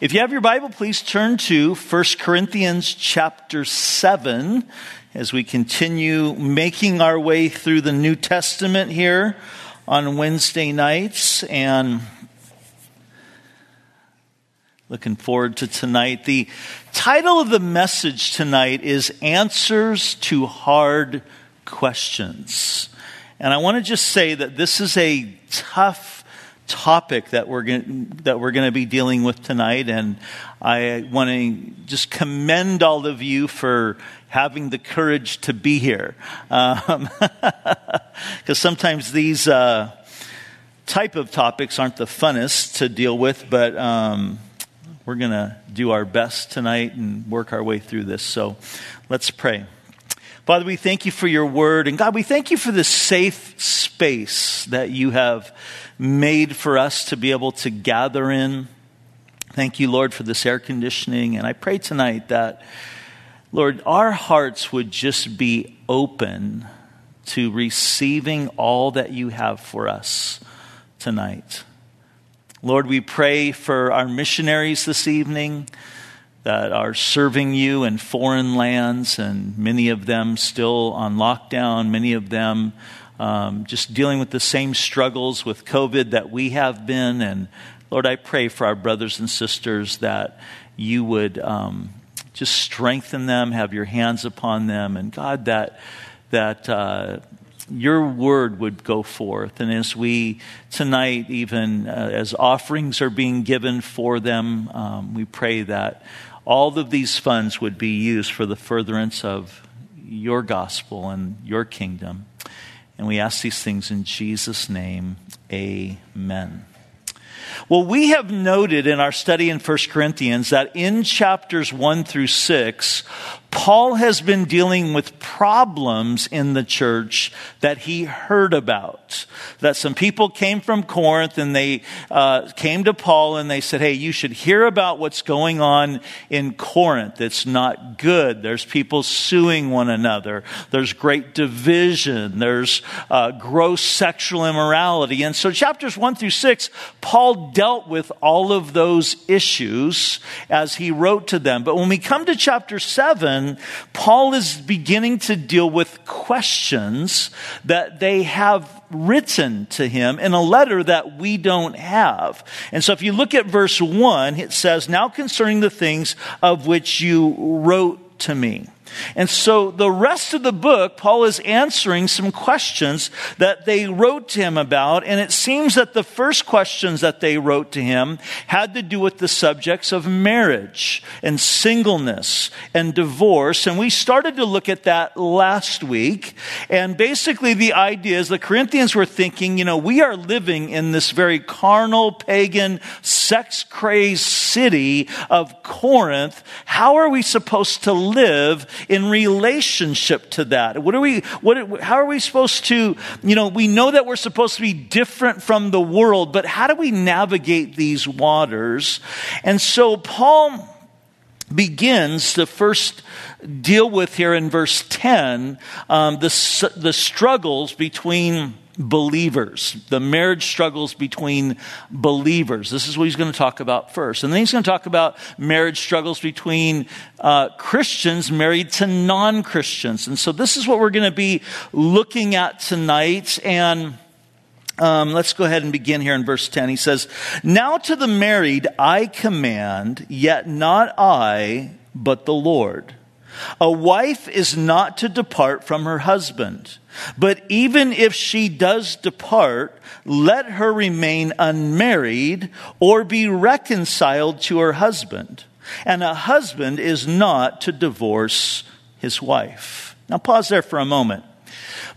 If you have your Bible, please turn to 1 Corinthians chapter 7 as we continue making our way through the New Testament here on Wednesday nights and looking forward to tonight. The title of the message tonight is Answers to Hard Questions. And I want to just say that this is a tough topic that we're going that we're going to be dealing with tonight and I want to just commend all of you for having the courage to be here. Because um, sometimes these uh, type of topics aren't the funnest to deal with but um, we're going to do our best tonight and work our way through this. So let's pray Father, we thank you for your word. And God, we thank you for this safe space that you have made for us to be able to gather in. Thank you, Lord, for this air conditioning. And I pray tonight that, Lord, our hearts would just be open to receiving all that you have for us tonight. Lord, we pray for our missionaries this evening that are serving you in foreign lands, and many of them still on lockdown, many of them um, just dealing with the same struggles with COVID that we have been. And Lord, I pray for our brothers and sisters that you would um, just strengthen them, have your hands upon them, and God, that that uh, your word would go forth. And as we tonight, even uh, as offerings are being given for them, um, we pray that all of these funds would be used for the furtherance of your gospel and your kingdom. And we ask these things in Jesus' name. Amen. Well, we have noted in our study in 1 Corinthians that in chapters 1 through 6, Paul has been dealing with problems in the church that he heard about. That some people came from Corinth and they uh, came to Paul and they said, Hey, you should hear about what's going on in Corinth. It's not good. There's people suing one another. There's great division. There's uh, gross sexual immorality. And so, chapters one through six, Paul dealt with all of those issues as he wrote to them. But when we come to chapter seven, Paul is beginning to deal with questions that they have written to him in a letter that we don't have. And so if you look at verse 1, it says, Now concerning the things of which you wrote to me. And so the rest of the book, Paul is answering some questions that they wrote to him about. And it seems that the first questions that they wrote to him had to do with the subjects of marriage and singleness and divorce. And we started to look at that last week. And basically the idea is the Corinthians were thinking, you know, we are living in this very carnal, pagan, sex crazed city of Corinth. How are we supposed to live in relationship to that? What are we, what, how are we supposed to, you know, we know that we're supposed to be different from the world, but how do we navigate these waters? And so Paul begins to first deal with here in verse 10 um, the, the struggles between believers, the marriage struggles between believers. This is what he's going to talk about first. And then he's going to talk about marriage struggles between uh, Christians married to non Christians. And so this is what we're going to be looking at tonight. And um, let's go ahead and begin here in verse 10. He says, Now to the married I command, yet not I, but the Lord. A wife is not to depart from her husband. But even if she does depart, let her remain unmarried or be reconciled to her husband. And a husband is not to divorce his wife. Now pause there for a moment.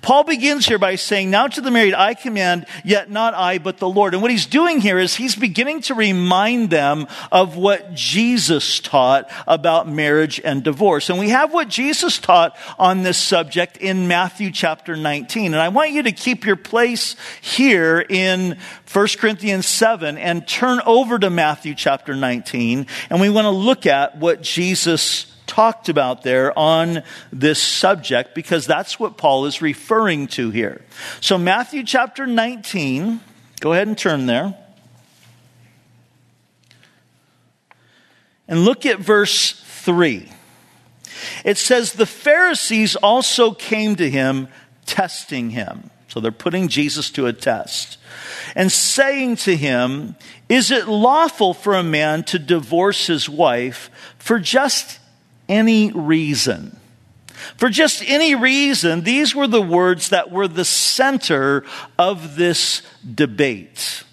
Paul begins here by saying, Now to the married I command, yet not I, but the Lord. And what he's doing here is he's beginning to remind them of what Jesus taught about marriage and divorce. And we have what Jesus taught on this subject in Matthew chapter 19. And I want you to keep your place here in 1 Corinthians 7 and turn over to Matthew chapter 19. And we want to look at what Jesus talked about there on this subject because that's what Paul is referring to here. So, Matthew chapter 19, go ahead and turn there. And look at verse 3. It says, The Pharisees also came to him, testing him. So they're putting Jesus to a test. And saying to him, Is it lawful for a man to divorce his wife for just any reason? For just any reason, these were the words that were the center of this debate.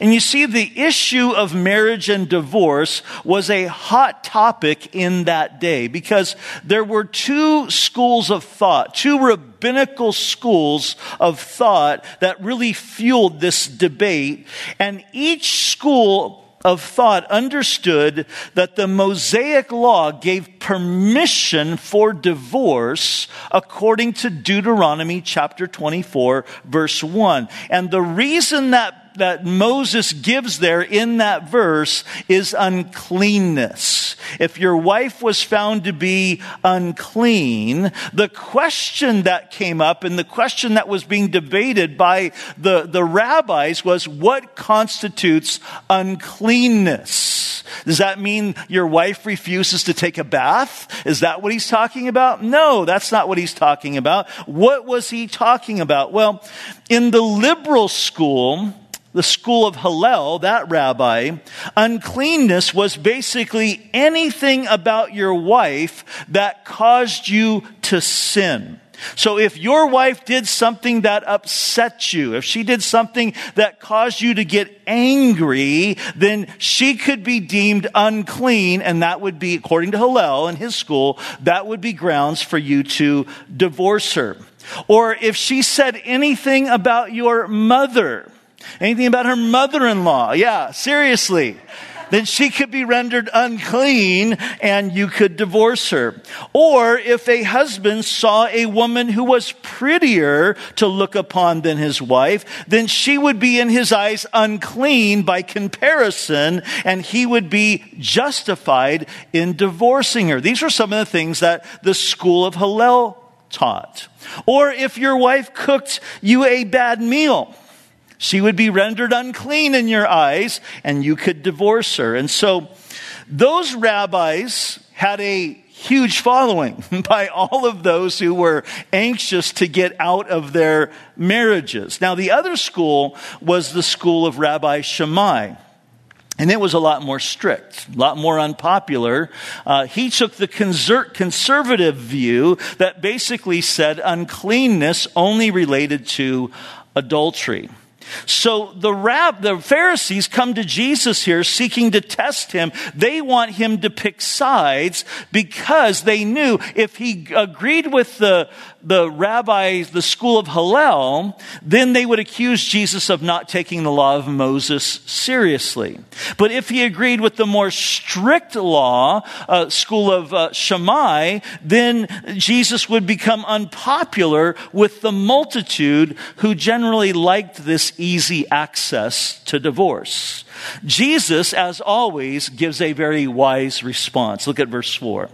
And you see, the issue of marriage and divorce was a hot topic in that day because there were two schools of thought, two rabbinical schools of thought that really fueled this debate. And each school of thought understood that the Mosaic law gave permission for divorce according to Deuteronomy chapter 24 verse 1. And the reason that that Moses gives there in that verse is uncleanness. If your wife was found to be unclean, the question that came up and the question that was being debated by the, the rabbis was what constitutes uncleanness? Does that mean your wife refuses to take a bath? Is that what he's talking about? No, that's not what he's talking about. What was he talking about? Well, in the liberal school, the school of Hillel, that rabbi, uncleanness was basically anything about your wife that caused you to sin. So if your wife did something that upset you, if she did something that caused you to get angry, then she could be deemed unclean, and that would be, according to Hillel and his school, that would be grounds for you to divorce her. Or if she said anything about your mother, Anything about her mother in law? Yeah, seriously. Then she could be rendered unclean and you could divorce her. Or if a husband saw a woman who was prettier to look upon than his wife, then she would be in his eyes unclean by comparison and he would be justified in divorcing her. These are some of the things that the school of Hillel taught. Or if your wife cooked you a bad meal, she would be rendered unclean in your eyes, and you could divorce her. And so those rabbis had a huge following by all of those who were anxious to get out of their marriages. Now, the other school was the school of Rabbi Shammai. And it was a lot more strict, a lot more unpopular. Uh, he took the conser- conservative view that basically said uncleanness only related to adultery. So the rab, the Pharisees come to Jesus here seeking to test him. They want him to pick sides because they knew if he agreed with the, the rabbis, the school of Hillel, then they would accuse Jesus of not taking the law of Moses seriously. But if he agreed with the more strict law, uh, school of uh, Shammai, then Jesus would become unpopular with the multitude who generally liked this easy access to divorce. Jesus, as always, gives a very wise response. Look at verse 4.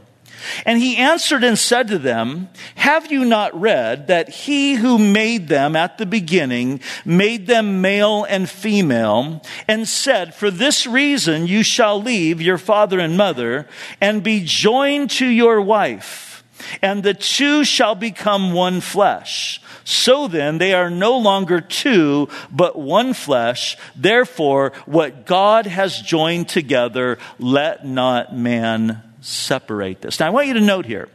And he answered and said to them, Have you not read that he who made them at the beginning made them male and female, and said, For this reason you shall leave your father and mother, and be joined to your wife, and the two shall become one flesh. So then, they are no longer two, but one flesh. Therefore, what God has joined together, let not man separate this. Now, I want you to note here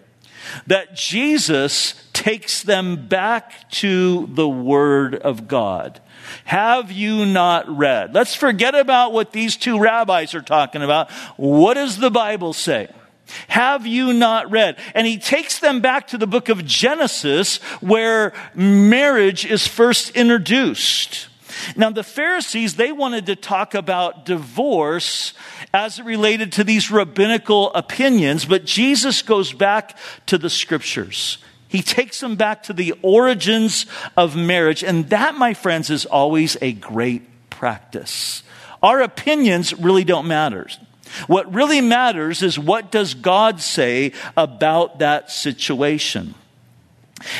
that Jesus takes them back to the Word of God. Have you not read? Let's forget about what these two rabbis are talking about. What does the Bible say? Have you not read? And he takes them back to the book of Genesis where marriage is first introduced. Now, the Pharisees, they wanted to talk about divorce as it related to these rabbinical opinions, but Jesus goes back to the scriptures. He takes them back to the origins of marriage, and that, my friends, is always a great practice. Our opinions really don't matter. What really matters is what does God say about that situation?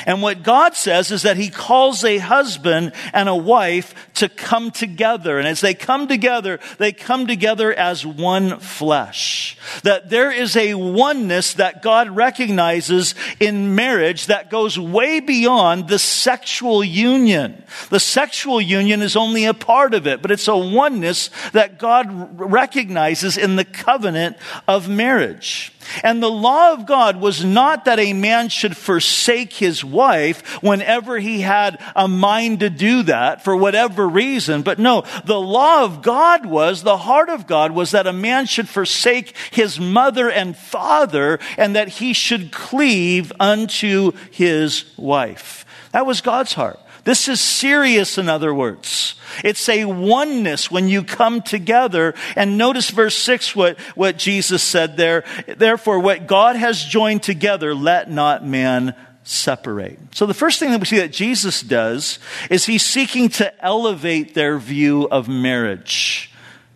And what God says is that He calls a husband and a wife to come together. And as they come together, they come together as one flesh. that there is a oneness that God recognizes in marriage that goes way beyond the sexual union. The sexual union is only a part of it, but it's a oneness that God recognizes in the covenant of marriage. And the law of God was not that a man should forsake his wife whenever he had a mind to do that for whatever reason. But no, the law of God was, the heart of God was that a man should forsake his mother and father and that he should cleave unto his wife. That was God's heart. This is serious, in other words. It's a oneness when you come together. And notice verse 6 what, what Jesus said there. Therefore, what God has joined together, let not man separate. So the first thing that we see that Jesus does is he's seeking to elevate their view of marriage.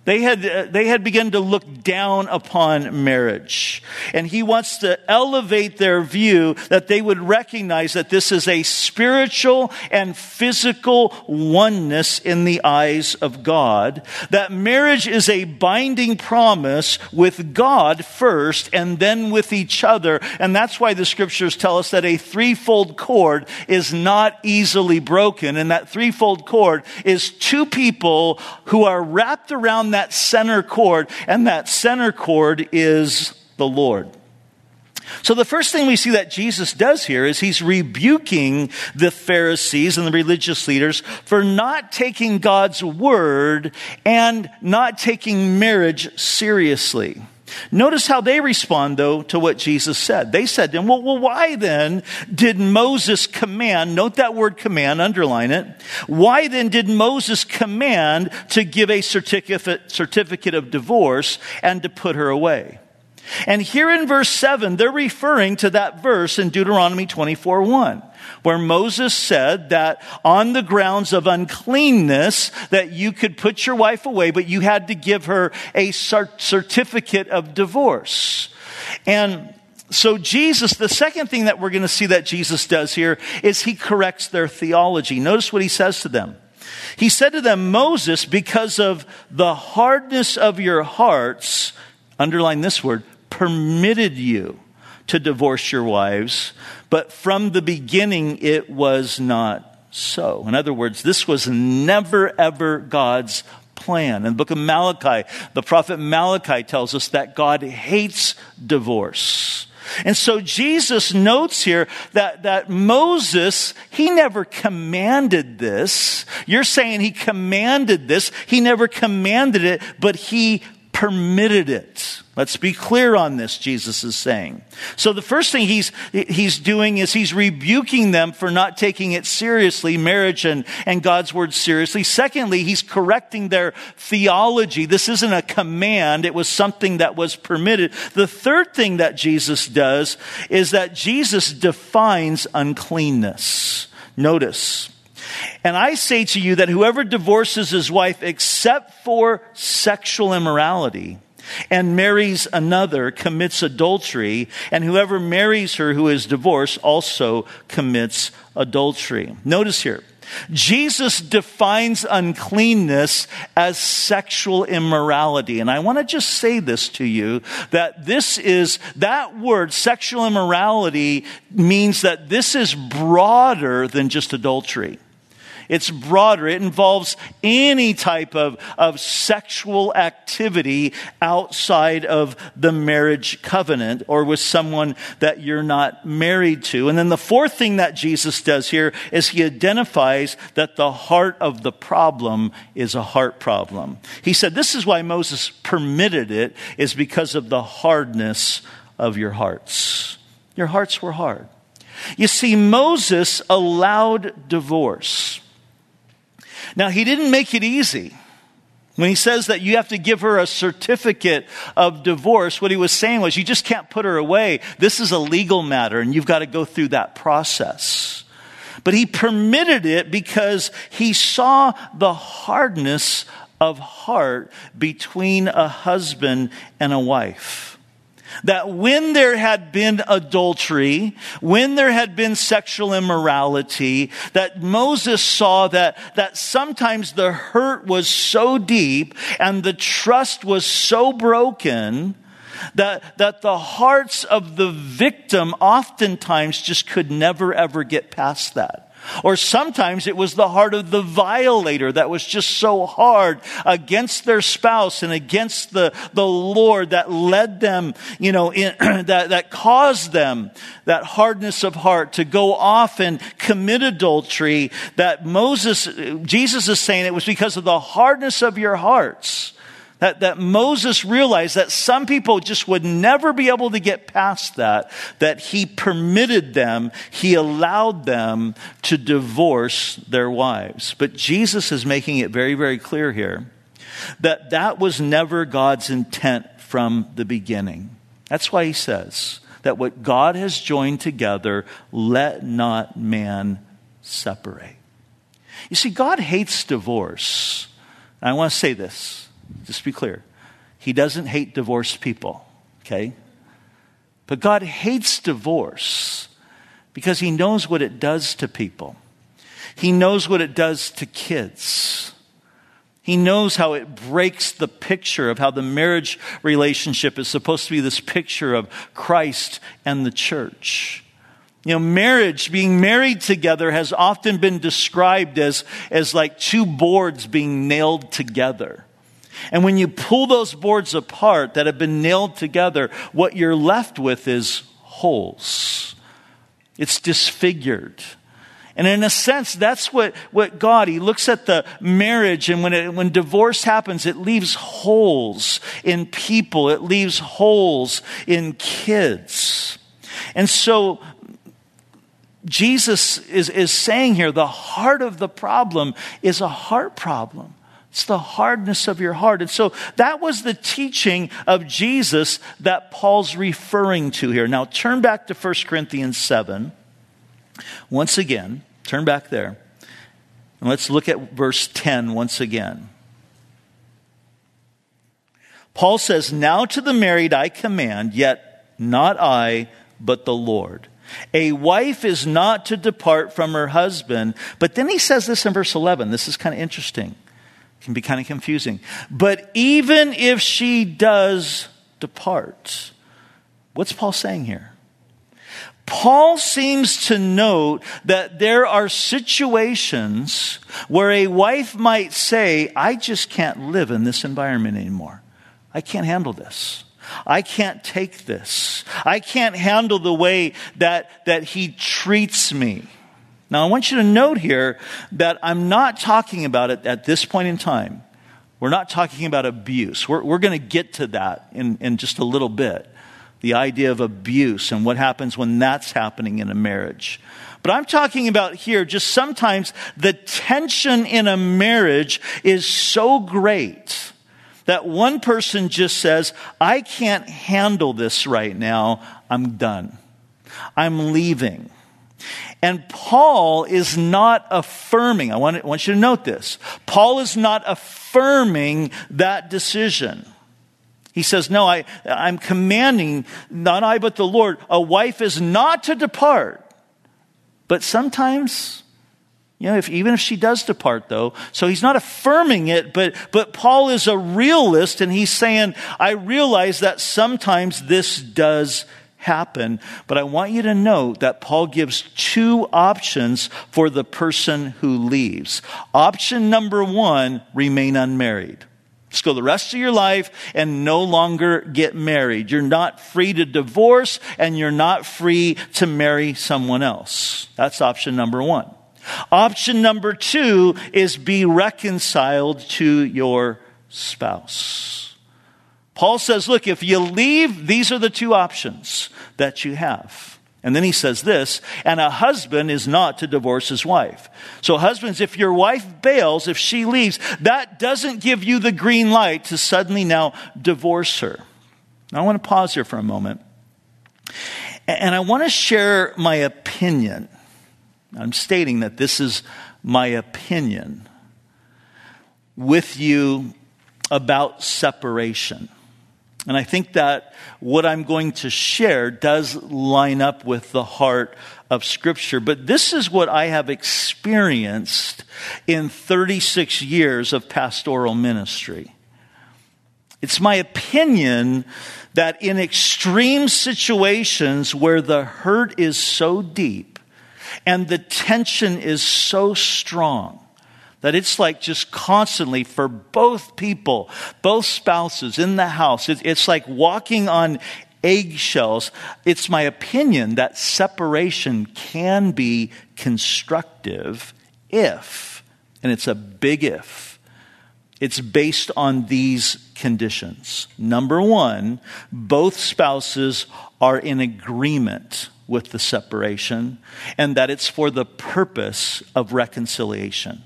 They had, uh, they had begun to look down upon marriage. And he wants to elevate their view that they would recognize that this is a spiritual and physical oneness in the eyes of God. That marriage is a binding promise with God first and then with each other. And that's why the scriptures tell us that a threefold cord is not easily broken. And that threefold cord is two people who are wrapped around that center cord, and that center cord is the Lord. So the first thing we see that Jesus does here is he's rebuking the Pharisees and the religious leaders for not taking God's word and not taking marriage seriously. Notice how they respond, though, to what Jesus said. They said to him, well, well, why then did Moses command, note that word command, underline it. Why then did Moses command to give a certificate, certificate of divorce and to put her away? And here in verse 7, they're referring to that verse in Deuteronomy 24 1 where Moses said that on the grounds of uncleanness that you could put your wife away, but you had to give her a certificate of divorce. And so Jesus, the second thing that we're going to see that Jesus does here is he corrects their theology. Notice what he says to them. He said to them, Moses, because of the hardness of your hearts, underline this word, permitted you to divorce your wives, but from the beginning it was not so. In other words, this was never ever God's plan. In the book of Malachi, the prophet Malachi tells us that God hates divorce. And so Jesus notes here that, that Moses, he never commanded this. You're saying he commanded this. He never commanded it, but he permitted it. Let's be clear on this, Jesus is saying. So the first thing he's, he's doing is he's rebuking them for not taking it seriously, marriage and, and God's word seriously. Secondly, he's correcting their theology. This isn't a command. It was something that was permitted. The third thing that Jesus does is that Jesus defines uncleanness. Notice, and I say to you that whoever divorces his wife except for sexual immorality and marries another commits adultery, and whoever marries her who is divorced also commits adultery. Notice here. Jesus defines uncleanness as sexual immorality. And I want to just say this to you that this is, that word, sexual immorality, means that this is broader than just adultery. It's broader. It involves any type of, of sexual activity outside of the marriage covenant or with someone that you're not married to. And then the fourth thing that Jesus does here is he identifies that the heart of the problem is a heart problem. He said, This is why Moses permitted it, is because of the hardness of your hearts. Your hearts were hard. You see, Moses allowed divorce. Now, he didn't make it easy. When he says that you have to give her a certificate of divorce, what he was saying was you just can't put her away. This is a legal matter and you've got to go through that process. But he permitted it because he saw the hardness of heart between a husband and a wife that when there had been adultery, when there had been sexual immorality, that Moses saw that, that sometimes the hurt was so deep and the trust was so broken that, that the hearts of the victim oftentimes just could never ever get past that. Or sometimes it was the heart of the violator that was just so hard against their spouse and against the, the Lord that led them, you know, in, that, that caused them that hardness of heart to go off and commit adultery that Moses, Jesus is saying it was because of the hardness of your hearts that, that Moses realized that some people just would never be able to get past that, that he permitted them, he allowed them to divorce their wives. But Jesus is making it very, very clear here that that was never God's intent from the beginning. That's why he says that what God has joined together, let not man separate. You see, God hates divorce. I want to say this just be clear. He doesn't hate divorced people, okay? But God hates divorce because He knows what it does to people. He knows what it does to kids. He knows how it breaks the picture of how the marriage relationship is supposed to be this picture of Christ and the church. You know, marriage, being married together has often been described as, as like two boards being nailed together. And when you pull those boards apart that have been nailed together, what you're left with is holes. It's disfigured. And in a sense, that's what, what God, He looks at the marriage and when, it, when divorce happens, it leaves holes in people. It leaves holes in kids. And so, Jesus is, is saying here the heart of the problem is a heart problem. It's the hardness of your heart. And so that was the teaching of Jesus that Paul's referring to here. Now turn back to 1 Corinthians 7. Once again, turn back there. And let's look at verse 10 once again. Paul says, Now to the married I command, yet not I, but the Lord. A wife is not to depart from her husband. But then he says this in verse 11. This is kind of interesting can be kind of confusing. But even if she does depart, what's Paul saying here? Paul seems to note that there are situations where a wife might say, I just can't live in this environment anymore. I can't handle this. I can't take this. I can't handle the way that, that he treats me. Now, I want you to note here that I'm not talking about it at this point in time. We're not talking about abuse. We're, we're going to get to that in, in just a little bit. The idea of abuse and what happens when that's happening in a marriage. But I'm talking about here just sometimes the tension in a marriage is so great that one person just says, I can't handle this right now. I'm done. I'm leaving. And Paul is not affirming, I want, I want you to note this. Paul is not affirming that decision. He says, No, I, I'm commanding, not I, but the Lord. A wife is not to depart. But sometimes, you know, if, even if she does depart, though, so he's not affirming it, but, but Paul is a realist and he's saying, I realize that sometimes this does happen. But I want you to note that Paul gives two options for the person who leaves. Option number one, remain unmarried. Just go the rest of your life and no longer get married. You're not free to divorce and you're not free to marry someone else. That's option number one. Option number two is be reconciled to your spouse. Paul says, look, if you leave, these are the two options that you have. And then he says this, and a husband is not to divorce his wife. So husbands, if your wife bails, if she leaves, that doesn't give you the green light to suddenly now divorce her. Now I want to pause here for a moment. And I want to share my opinion. I'm stating that this is my opinion with you about separation. And I think that what I'm going to share does line up with the heart of Scripture. But this is what I have experienced in 36 years of pastoral ministry. It's my opinion that in extreme situations where the hurt is so deep and the tension is so strong, that it's like just constantly for both people, both spouses in the house. It's like walking on eggshells. It's my opinion that separation can be constructive if, and it's a big if, it's based on these conditions. Number one, both spouses are in agreement with the separation and that it's for the purpose of reconciliation.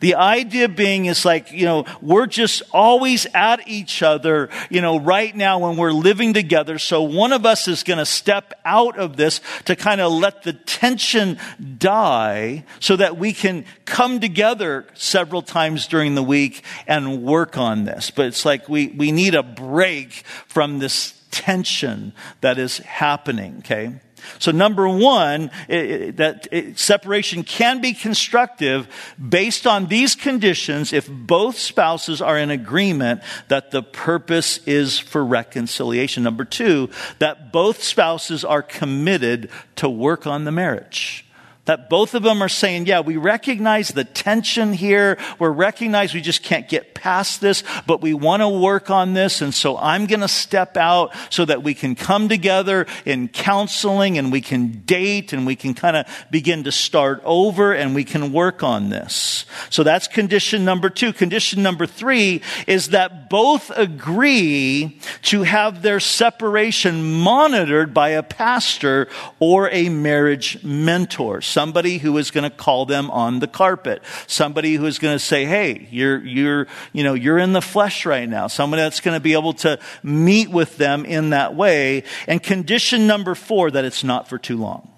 The idea being is like, you know, we're just always at each other, you know, right now when we're living together. So one of us is going to step out of this to kind of let the tension die so that we can come together several times during the week and work on this. But it's like we, we need a break from this tension that is happening, okay? So number one, it, that it, separation can be constructive based on these conditions if both spouses are in agreement that the purpose is for reconciliation. Number two, that both spouses are committed to work on the marriage. That both of them are saying, yeah, we recognize the tension here. We recognize we just can't get past this, but we want to work on this. And so I'm going to step out so that we can come together in counseling and we can date and we can kind of begin to start over and we can work on this. So that's condition number two. Condition number three is that both agree to have their separation monitored by a pastor or a marriage mentor somebody who is going to call them on the carpet, somebody who is going to say, hey, you're, you're, you know, you're in the flesh right now, somebody that's going to be able to meet with them in that way. And condition number four, that it's not for too long.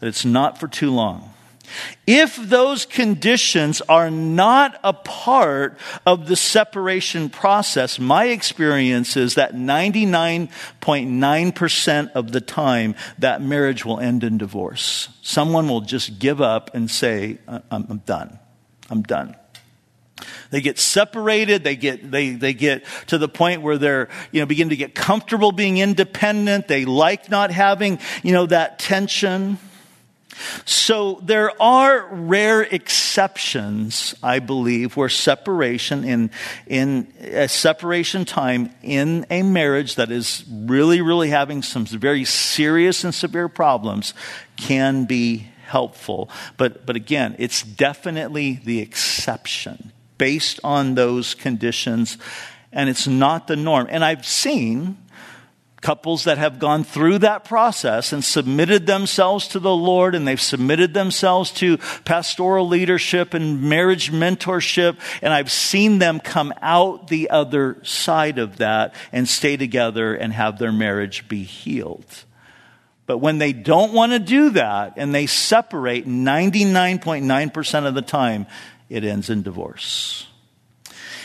That it's not for too long. If those conditions are not a part of the separation process, my experience is that 99.9% of the time that marriage will end in divorce. Someone will just give up and say, I'm, done. I'm done. They get separated. They get, they, they get to the point where they're, you know, begin to get comfortable being independent. They like not having, you know, that tension. So there are rare exceptions, I believe, where separation in, in a separation time in a marriage that is really, really having some very serious and severe problems can be helpful. But, but again, it's definitely the exception based on those conditions, and it's not the norm. And I've seen couples that have gone through that process and submitted themselves to the Lord and they've submitted themselves to pastoral leadership and marriage mentorship. And I've seen them come out the other side of that and stay together and have their marriage be healed. But when they don't want to do that and they separate 99.9% of the time, it ends in divorce.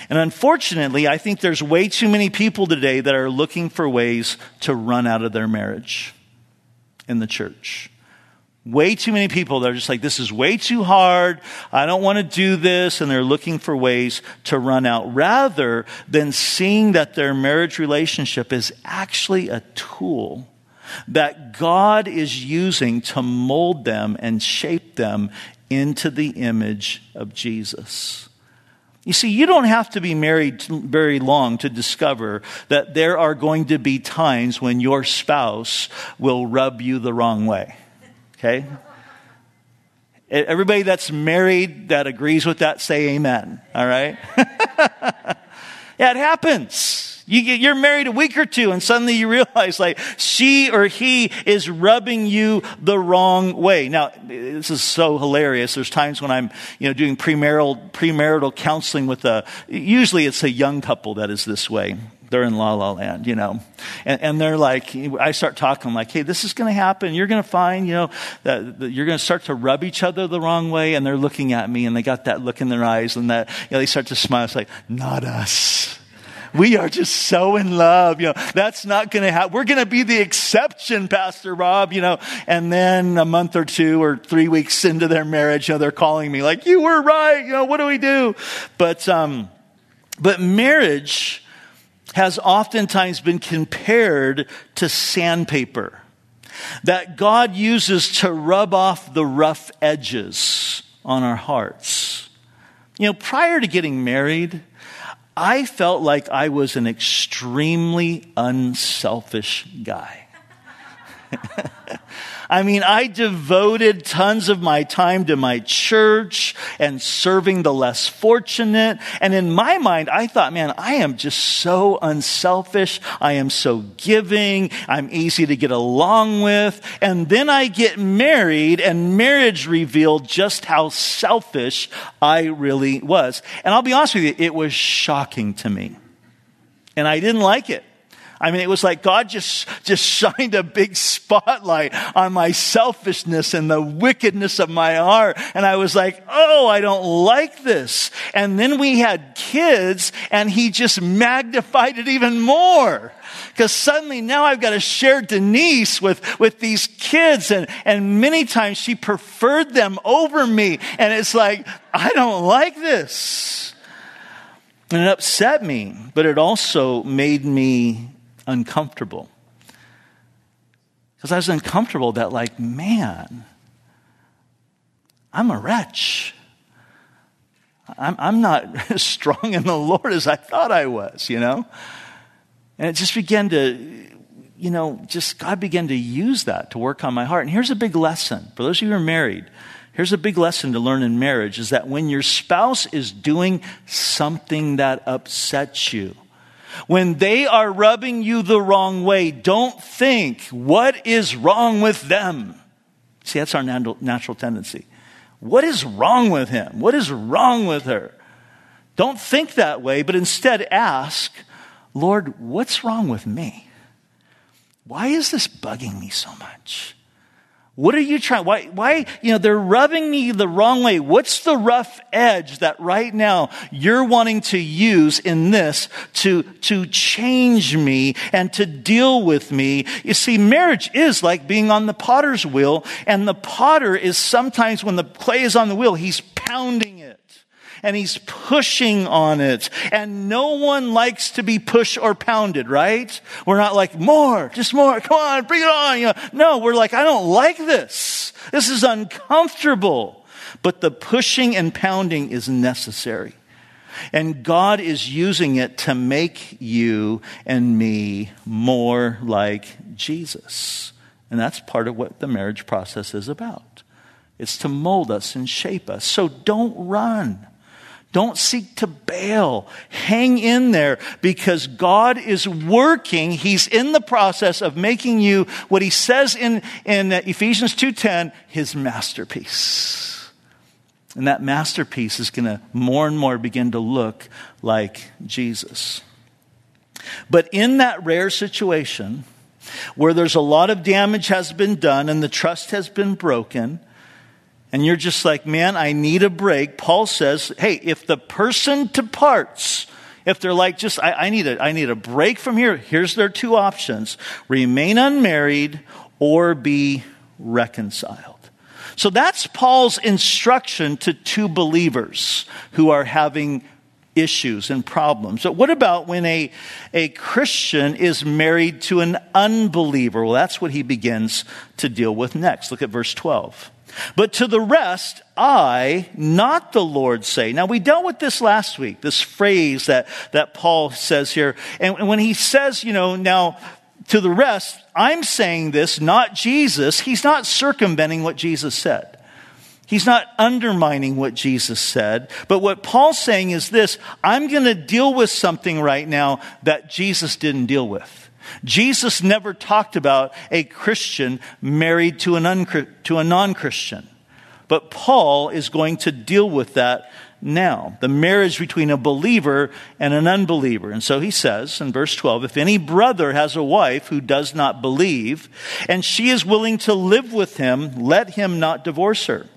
And unfortunately, I think there's way too many people today that are looking for ways to run out of their marriage in the church. Way too many people that are just like, this is way too hard. I don't want to do this. And they're looking for ways to run out rather than seeing that their marriage relationship is actually a tool that God is using to mold them and shape them into the image of Jesus. You see, you don't have to be married very long to discover that there are going to be times when your spouse will rub you the wrong way. Okay? Everybody that's married that agrees with that, say amen. All right? yeah, it happens. You you're married a week or two and suddenly you realize like she or he is rubbing you the wrong way. Now, this is so hilarious. There's times when I'm, you know, doing premarital, premarital counseling with a, usually it's a young couple that is this way they're in la la land, you know. And, and, they're like, I start talking like, hey, this is going to happen. You're going to find, you know, that, that you're going to start to rub each other the wrong way. And they're looking at me and they got that look in their eyes and that, you know, they start to smile. It's like, not us we are just so in love. You know, that's not going to happen. We're going to be the exception, Pastor Rob, you know. And then a month or two or three weeks into their marriage, you know, they're calling me like, you were right. You know, what do we do? But, um, but marriage has oftentimes been compared to sandpaper that God uses to rub off the rough edges on our hearts. You know, prior to getting married, I felt like I was an extremely unselfish guy. I mean, I devoted tons of my time to my church and serving the less fortunate. And in my mind, I thought, man, I am just so unselfish. I am so giving. I'm easy to get along with. And then I get married and marriage revealed just how selfish I really was. And I'll be honest with you, it was shocking to me. And I didn't like it. I mean, it was like God just, just shined a big spotlight on my selfishness and the wickedness of my heart. And I was like, oh, I don't like this. And then we had kids and he just magnified it even more. Because suddenly now I've got to share Denise with, with these kids and, and many times she preferred them over me. And it's like, I don't like this. And it upset me, but it also made me uncomfortable. Because I was uncomfortable that, like, man, I'm a wretch. I'm, I'm not as strong in the Lord as I thought I was, you know? And it just began to, you know, just God began to use that to work on my heart. And here's a big lesson for those of you who are married. Here's a big lesson to learn in marriage is that when your spouse is doing something that upsets you, when they are rubbing you the wrong way, don't think, what is wrong with them? See, that's our natural tendency. What is wrong with him? What is wrong with her? Don't think that way, but instead ask, Lord, what's wrong with me? Why is this bugging me so much? What are you trying? Why, why, you know, they're rubbing me the wrong way. What's the rough edge that right now you're wanting to use in this to, to change me and to deal with me? You see, marriage is like being on the potter's wheel, and the potter is sometimes when the clay is on the wheel, he's pounding it and he's pushing on it. And no one likes to be pushed or pounded, right? We're not like, more, just more, come on, bring it on. You know, no, we're like, I don't like this. This is uncomfortable. But the pushing and pounding is necessary. And God is using it to make you and me more like Jesus. And that's part of what the marriage process is about. It's to mold us and shape us. So don't run. Don't seek to bail. Hang in there because God is working. He's in the process of making you what he says in, in Ephesians 2.10, his masterpiece. And that masterpiece is going to more and more begin to look like Jesus. But in that rare situation where there's a lot of damage has been done and the trust has been broken, and you're just like, man, I need a break. Paul says, hey, if the person departs, if they're like, just, I, I, need a, I need a break from here, here's their two options remain unmarried or be reconciled. So that's Paul's instruction to two believers who are having issues and problems. But what about when a, a Christian is married to an unbeliever? Well, that's what he begins to deal with next. Look at verse 12. But to the rest, I, not the Lord, say. Now, we dealt with this last week, this phrase that, that Paul says here. And when he says, you know, now to the rest, I'm saying this, not Jesus, he's not circumventing what Jesus said. He's not undermining what Jesus said. But what Paul's saying is this I'm going to deal with something right now that Jesus didn't deal with. Jesus never talked about a Christian married to, an un- to a non Christian. But Paul is going to deal with that now the marriage between a believer and an unbeliever. And so he says in verse 12 if any brother has a wife who does not believe, and she is willing to live with him, let him not divorce her.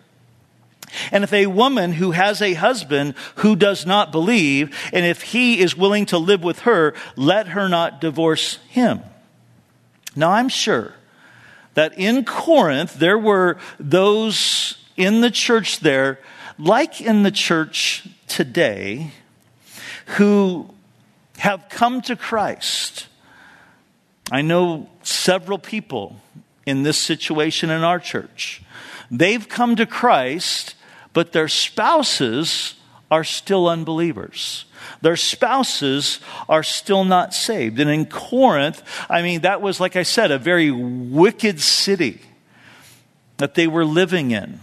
And if a woman who has a husband who does not believe, and if he is willing to live with her, let her not divorce him. Now I'm sure that in Corinth there were those in the church there, like in the church today, who have come to Christ. I know several people in this situation in our church. They've come to Christ, but their spouses are still unbelievers. Their spouses are still not saved. And in Corinth, I mean, that was, like I said, a very wicked city that they were living in.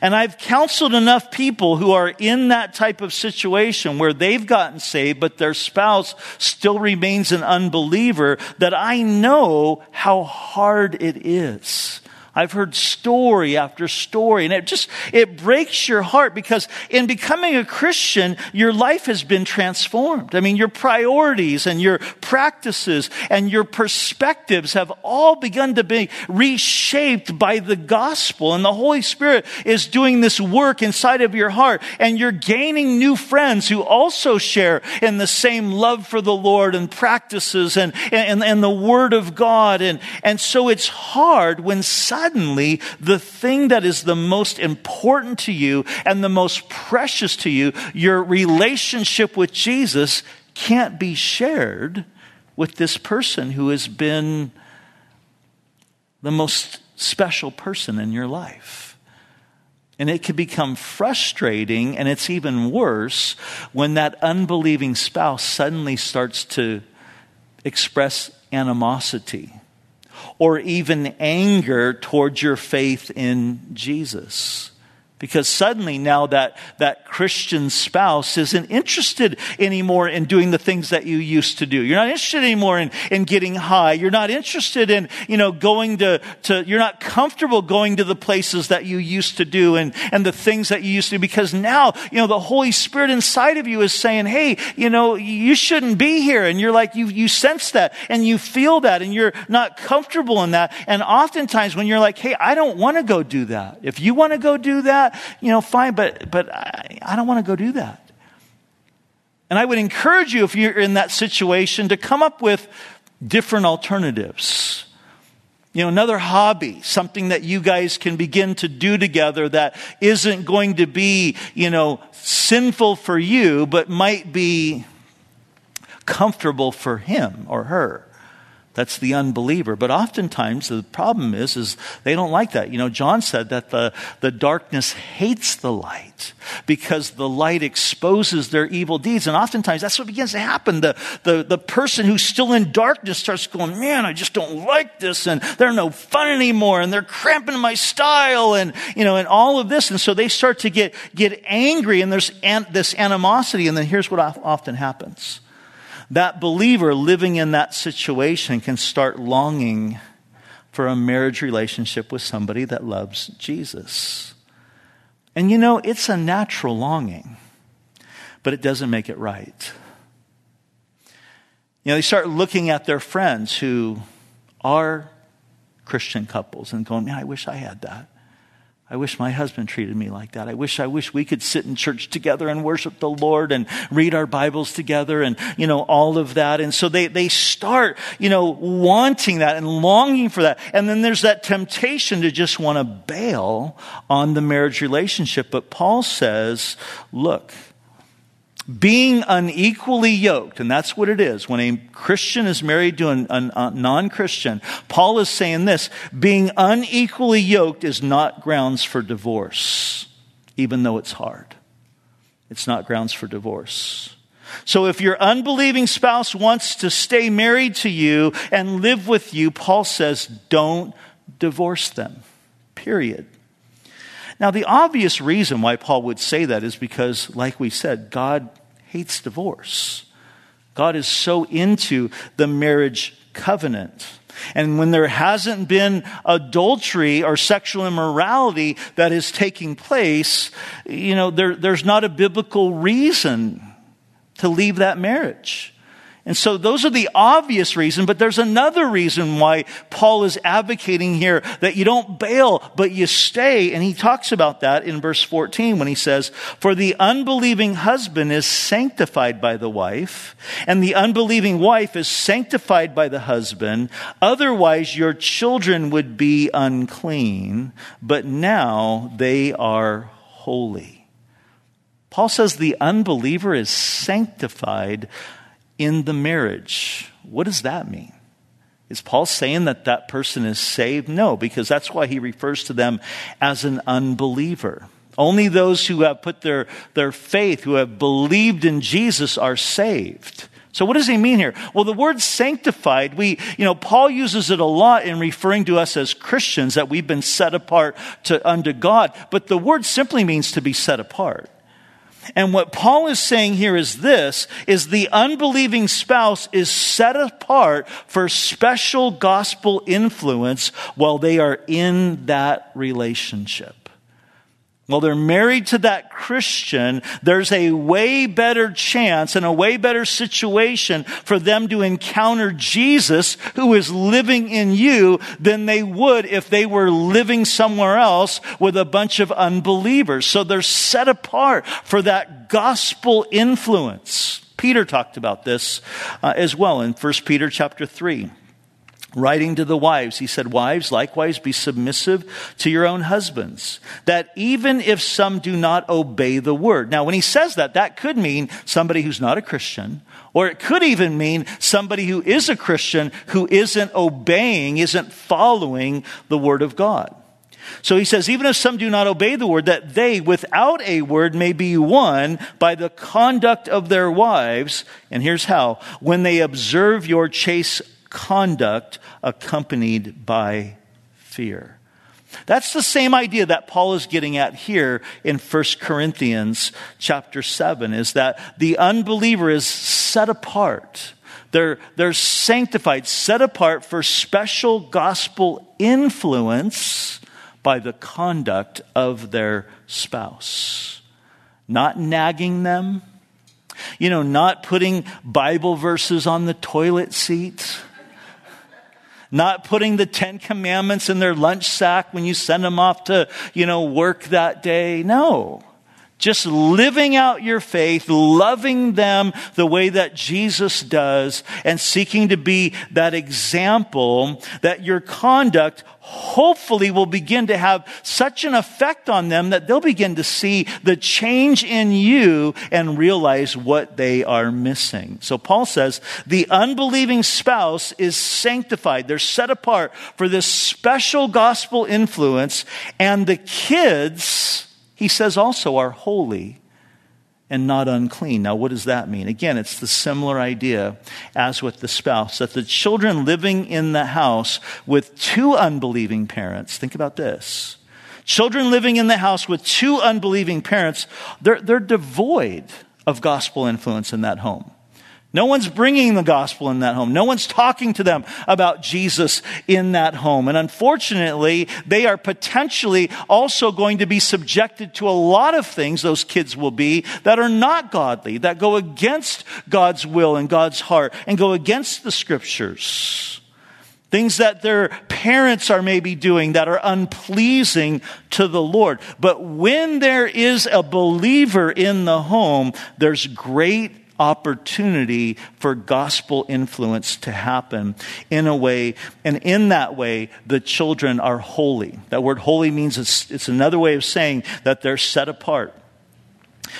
And I've counseled enough people who are in that type of situation where they've gotten saved, but their spouse still remains an unbeliever that I know how hard it is. I've heard story after story and it just, it breaks your heart because in becoming a Christian, your life has been transformed. I mean, your priorities and your practices and your perspectives have all begun to be reshaped by the gospel and the Holy Spirit is doing this work inside of your heart and you're gaining new friends who also share in the same love for the Lord and practices and, and, and the Word of God. And, and so it's hard when suddenly the thing that is the most important to you and the most precious to you, your relationship with Jesus, can't be shared with this person who has been the most special person in your life. And it can become frustrating, and it's even worse when that unbelieving spouse suddenly starts to express animosity or even anger towards your faith in Jesus. Because suddenly now that, that Christian spouse isn't interested anymore in doing the things that you used to do. You're not interested anymore in, in getting high. You're not interested in, you know, going to, to, you're not comfortable going to the places that you used to do and, and the things that you used to do because now, you know, the Holy Spirit inside of you is saying, hey, you know, you shouldn't be here. And you're like, you, you sense that and you feel that and you're not comfortable in that. And oftentimes when you're like, hey, I don't want to go do that. If you want to go do that, you know, fine, but, but I, I don't want to go do that. And I would encourage you, if you're in that situation, to come up with different alternatives. You know, another hobby, something that you guys can begin to do together that isn't going to be, you know, sinful for you, but might be comfortable for him or her. That's the unbeliever. But oftentimes the problem is, is they don't like that. You know, John said that the, the darkness hates the light because the light exposes their evil deeds. And oftentimes that's what begins to happen. The, the, the person who's still in darkness starts going, man, I just don't like this. And they're no fun anymore. And they're cramping my style and, you know, and all of this. And so they start to get, get angry and there's an, this animosity. And then here's what often happens that believer living in that situation can start longing for a marriage relationship with somebody that loves Jesus. And you know, it's a natural longing, but it doesn't make it right. You know, they start looking at their friends who are Christian couples and going, man, I wish I had that. I wish my husband treated me like that. I wish, I wish we could sit in church together and worship the Lord and read our Bibles together and, you know, all of that. And so they, they start, you know, wanting that and longing for that. And then there's that temptation to just want to bail on the marriage relationship. But Paul says, look, being unequally yoked, and that's what it is when a Christian is married to a, a non Christian. Paul is saying this being unequally yoked is not grounds for divorce, even though it's hard. It's not grounds for divorce. So if your unbelieving spouse wants to stay married to you and live with you, Paul says, don't divorce them. Period. Now, the obvious reason why Paul would say that is because, like we said, God hates divorce. God is so into the marriage covenant. And when there hasn't been adultery or sexual immorality that is taking place, you know, there, there's not a biblical reason to leave that marriage. And so those are the obvious reason, but there's another reason why Paul is advocating here that you don't bail, but you stay. And he talks about that in verse 14 when he says, For the unbelieving husband is sanctified by the wife, and the unbelieving wife is sanctified by the husband. Otherwise your children would be unclean, but now they are holy. Paul says the unbeliever is sanctified in the marriage. What does that mean? Is Paul saying that that person is saved? No, because that's why he refers to them as an unbeliever. Only those who have put their, their faith, who have believed in Jesus, are saved. So what does he mean here? Well, the word sanctified, we, you know, Paul uses it a lot in referring to us as Christians, that we've been set apart to, unto God. But the word simply means to be set apart. And what Paul is saying here is this, is the unbelieving spouse is set apart for special gospel influence while they are in that relationship. Well, they're married to that Christian. There's a way better chance and a way better situation for them to encounter Jesus who is living in you than they would if they were living somewhere else with a bunch of unbelievers. So they're set apart for that gospel influence. Peter talked about this uh, as well in 1 Peter chapter 3 writing to the wives, he said, Wives, likewise be submissive to your own husbands, that even if some do not obey the word. Now, when he says that, that could mean somebody who's not a Christian, or it could even mean somebody who is a Christian who isn't obeying, isn't following the word of God. So he says, even if some do not obey the word, that they, without a word, may be won by the conduct of their wives. And here's how when they observe your chaste conduct accompanied by fear. That's the same idea that Paul is getting at here in 1 Corinthians chapter 7 is that the unbeliever is set apart. They're, they're sanctified, set apart for special gospel influence by the conduct of their spouse. Not nagging them, you know, not putting Bible verses on the toilet seat not putting the Ten Commandments in their lunch sack when you send them off to, you know, work that day. No. Just living out your faith, loving them the way that Jesus does, and seeking to be that example that your conduct hopefully will begin to have such an effect on them that they'll begin to see the change in you and realize what they are missing. So Paul says the unbelieving spouse is sanctified. They're set apart for this special gospel influence and the kids he says also are holy and not unclean. Now, what does that mean? Again, it's the similar idea as with the spouse that the children living in the house with two unbelieving parents, think about this. Children living in the house with two unbelieving parents, they're, they're devoid of gospel influence in that home. No one's bringing the gospel in that home. No one's talking to them about Jesus in that home. And unfortunately, they are potentially also going to be subjected to a lot of things, those kids will be, that are not godly, that go against God's will and God's heart and go against the scriptures. Things that their parents are maybe doing that are unpleasing to the Lord. But when there is a believer in the home, there's great opportunity for gospel influence to happen in a way, and in that way, the children are holy. That word holy means it's, it's another way of saying that they're set apart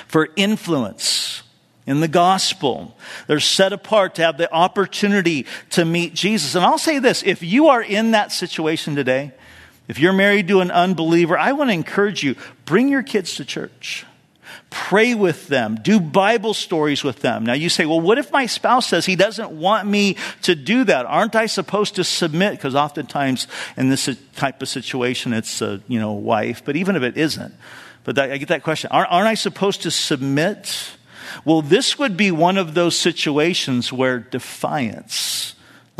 for influence in the gospel. They're set apart to have the opportunity to meet Jesus. And I'll say this if you are in that situation today, if you're married to an unbeliever, I want to encourage you bring your kids to church. Pray with them. Do Bible stories with them. Now you say, well, what if my spouse says he doesn't want me to do that? Aren't I supposed to submit? Because oftentimes in this type of situation, it's a, you know, wife, but even if it isn't, but that, I get that question. Aren't, aren't I supposed to submit? Well, this would be one of those situations where defiance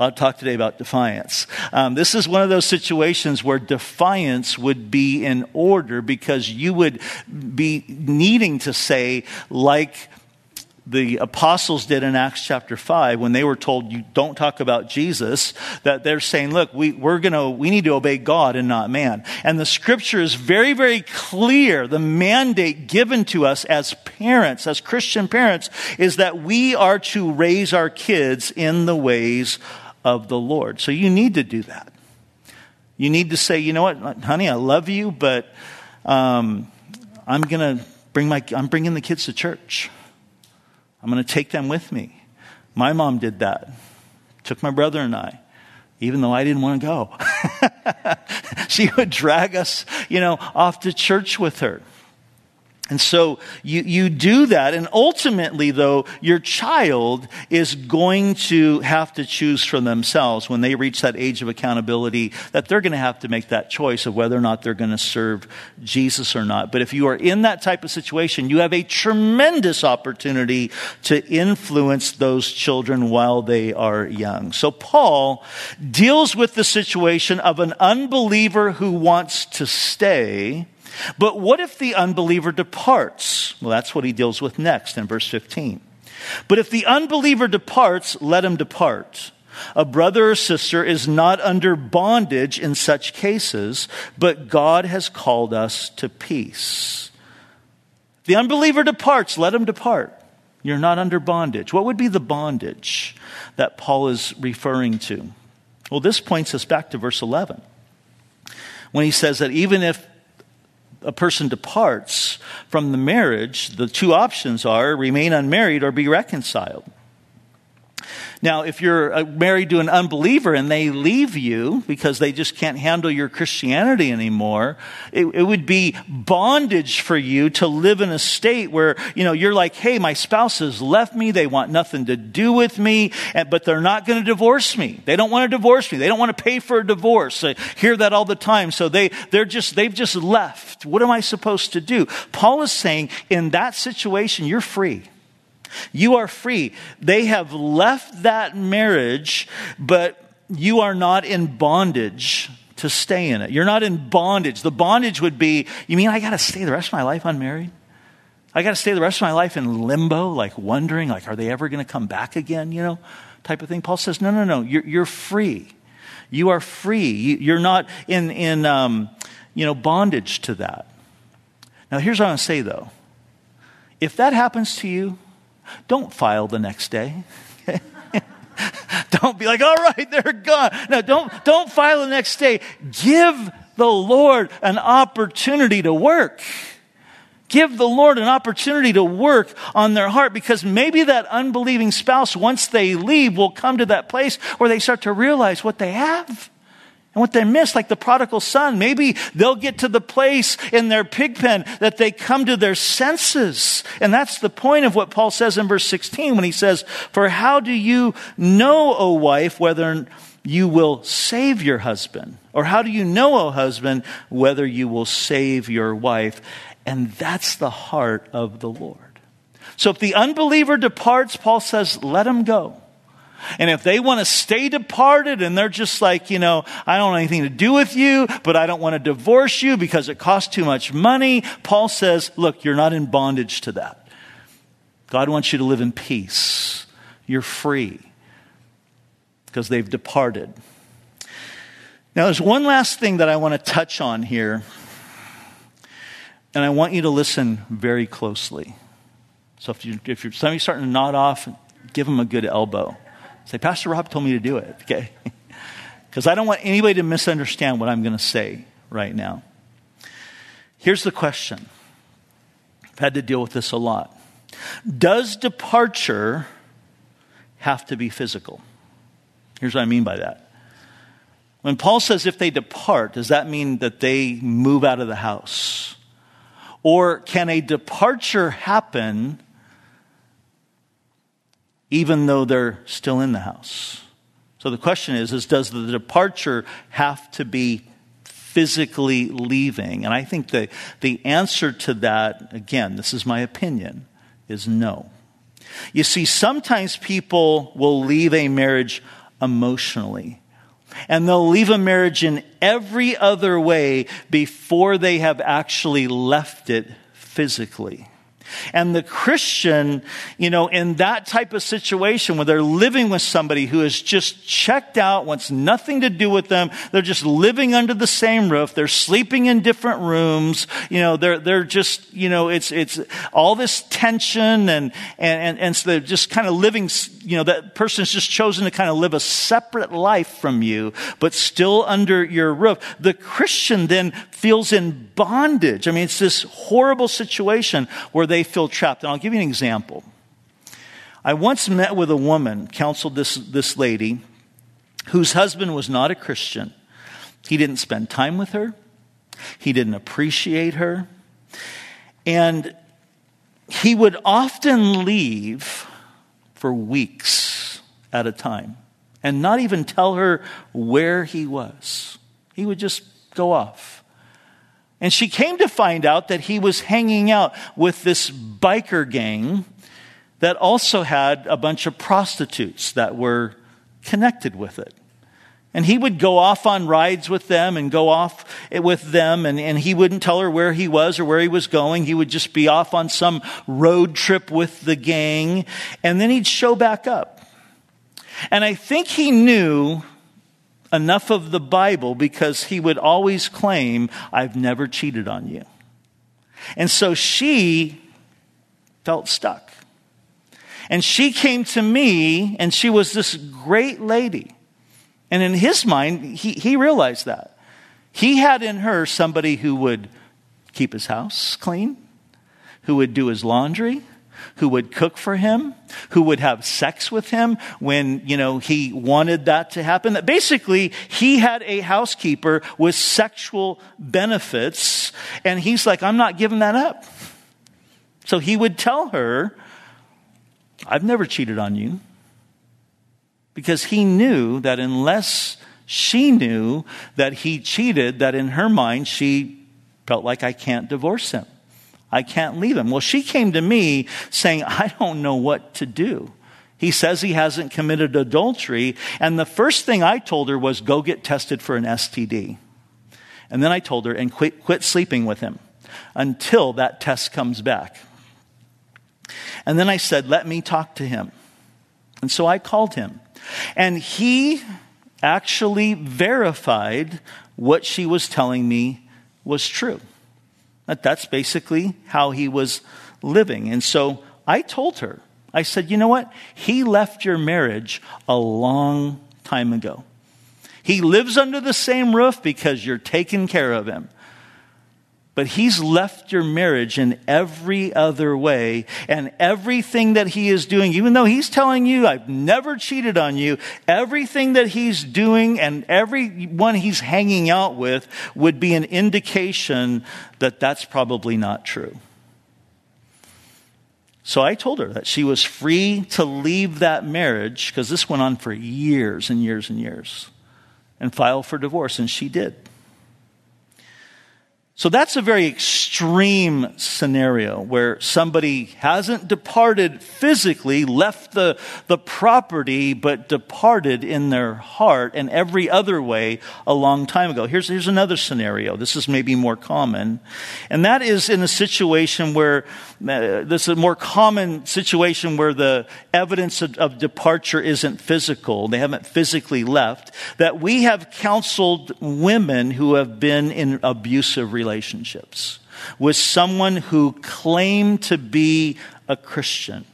of talk today about defiance. Um, this is one of those situations where defiance would be in order because you would be needing to say, like the apostles did in Acts chapter 5 when they were told you don't talk about Jesus, that they're saying, look, we, we're gonna, we need to obey God and not man. And the scripture is very, very clear. The mandate given to us as parents, as Christian parents, is that we are to raise our kids in the ways of the Lord. So you need to do that. You need to say, you know what, honey, I love you, but um, I'm going to bring my, I'm bringing the kids to church. I'm going to take them with me. My mom did that. Took my brother and I, even though I didn't want to go. she would drag us, you know, off to church with her. And so you, you do that. And ultimately, though, your child is going to have to choose for themselves when they reach that age of accountability that they're going to have to make that choice of whether or not they're going to serve Jesus or not. But if you are in that type of situation, you have a tremendous opportunity to influence those children while they are young. So Paul deals with the situation of an unbeliever who wants to stay but what if the unbeliever departs? Well, that's what he deals with next in verse 15. But if the unbeliever departs, let him depart. A brother or sister is not under bondage in such cases, but God has called us to peace. The unbeliever departs, let him depart. You're not under bondage. What would be the bondage that Paul is referring to? Well, this points us back to verse 11 when he says that even if a person departs from the marriage, the two options are remain unmarried or be reconciled. Now, if you're uh, married to an unbeliever and they leave you because they just can't handle your Christianity anymore, it, it, would be bondage for you to live in a state where, you know, you're like, hey, my spouse has left me. They want nothing to do with me, but they're not going to divorce me. They don't want to divorce me. They don't want to pay for a divorce. I hear that all the time. So they, they're just, they've just left. What am I supposed to do? Paul is saying in that situation, you're free. You are free. They have left that marriage, but you are not in bondage to stay in it. You're not in bondage. The bondage would be, you mean I got to stay the rest of my life unmarried? I got to stay the rest of my life in limbo, like wondering, like, are they ever going to come back again, you know, type of thing. Paul says, no, no, no, you're, you're free. You are free. You, are not in, in um, you know, bondage to that. Now, here's what I want to say, though. If that happens to you, don't file the next day. don't be like, all right, they're gone. No, don't, don't file the next day. Give the Lord an opportunity to work. Give the Lord an opportunity to work on their heart because maybe that unbelieving spouse, once they leave, will come to that place where they start to realize what they have. And what they miss, like the prodigal son, maybe they'll get to the place in their pig pen that they come to their senses. And that's the point of what Paul says in verse 16 when he says, For how do you know, O wife, whether you will save your husband? Or how do you know, O husband, whether you will save your wife? And that's the heart of the Lord. So if the unbeliever departs, Paul says, let him go. And if they want to stay departed and they're just like, you know, I don't want anything to do with you, but I don't want to divorce you because it costs too much money, Paul says, look, you're not in bondage to that. God wants you to live in peace. You're free because they've departed. Now, there's one last thing that I want to touch on here, and I want you to listen very closely. So if, you, if you're, somebody's starting to nod off, give them a good elbow. Say, Pastor Rob told me to do it, okay? Because I don't want anybody to misunderstand what I'm going to say right now. Here's the question I've had to deal with this a lot. Does departure have to be physical? Here's what I mean by that. When Paul says if they depart, does that mean that they move out of the house? Or can a departure happen even though they're still in the house. So the question is, is does the departure have to be physically leaving? And I think the, the answer to that, again, this is my opinion, is no. You see, sometimes people will leave a marriage emotionally. And they'll leave a marriage in every other way before they have actually left it physically. And the Christian, you know, in that type of situation where they're living with somebody who is just checked out, wants nothing to do with them, they're just living under the same roof, they're sleeping in different rooms, you know, they're, they're just, you know, it's, it's all this tension and, and, and, and so they're just kind of living, you know, that person's just chosen to kind of live a separate life from you, but still under your roof. The Christian then feels in bondage. I mean, it's this horrible situation where they feel trapped. And I'll give you an example. I once met with a woman, counseled this, this lady, whose husband was not a Christian. He didn't spend time with her, he didn't appreciate her, and he would often leave for weeks at a time and not even tell her where he was. He would just go off. And she came to find out that he was hanging out with this biker gang that also had a bunch of prostitutes that were connected with it. And he would go off on rides with them and go off with them, and, and he wouldn't tell her where he was or where he was going. He would just be off on some road trip with the gang, and then he'd show back up. And I think he knew enough of the Bible because he would always claim, I've never cheated on you. And so she felt stuck. And she came to me, and she was this great lady. And in his mind, he, he realized that. He had in her somebody who would keep his house clean, who would do his laundry, who would cook for him, who would have sex with him when, you know, he wanted that to happen. That basically, he had a housekeeper with sexual benefits, and he's like, I'm not giving that up. So he would tell her, I've never cheated on you. Because he knew that unless she knew that he cheated, that in her mind, she felt like I can't divorce him. I can't leave him. Well, she came to me saying, I don't know what to do. He says he hasn't committed adultery. And the first thing I told her was, go get tested for an STD. And then I told her, and quit, quit sleeping with him until that test comes back. And then I said, let me talk to him. And so I called him. And he actually verified what she was telling me was true. That that's basically how he was living. And so I told her, I said, you know what? He left your marriage a long time ago. He lives under the same roof because you're taking care of him. But he's left your marriage in every other way. And everything that he is doing, even though he's telling you, I've never cheated on you, everything that he's doing and everyone he's hanging out with would be an indication that that's probably not true. So I told her that she was free to leave that marriage, because this went on for years and years and years, and file for divorce, and she did. So that's a very extreme scenario where somebody hasn't departed physically, left the, the property, but departed in their heart and every other way a long time ago. Here's, here's another scenario. This is maybe more common. And that is in a situation where, uh, this is a more common situation where the evidence of, of departure isn't physical. They haven't physically left. That we have counseled women who have been in abusive relationships relationships with someone who claimed to be a Christian.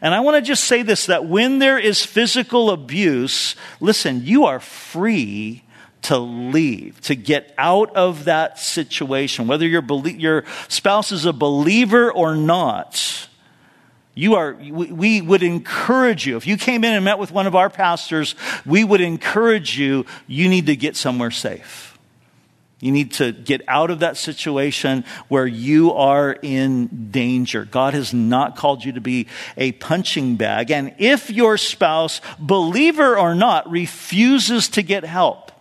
And I want to just say this that when there is physical abuse, listen, you are free to leave, to get out of that situation, whether your, your spouse is a believer or not. You are, we would encourage you. If you came in and met with one of our pastors, we would encourage you, you need to get somewhere safe. You need to get out of that situation where you are in danger. God has not called you to be a punching bag. And if your spouse, believer or not, refuses to get help,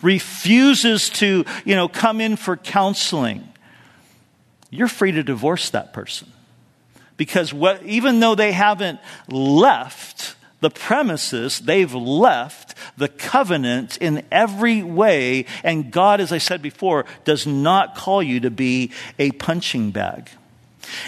refuses to, you know, come in for counseling, you're free to divorce that person. Because what, even though they haven't left, the premises, they've left the covenant in every way. And God, as I said before, does not call you to be a punching bag.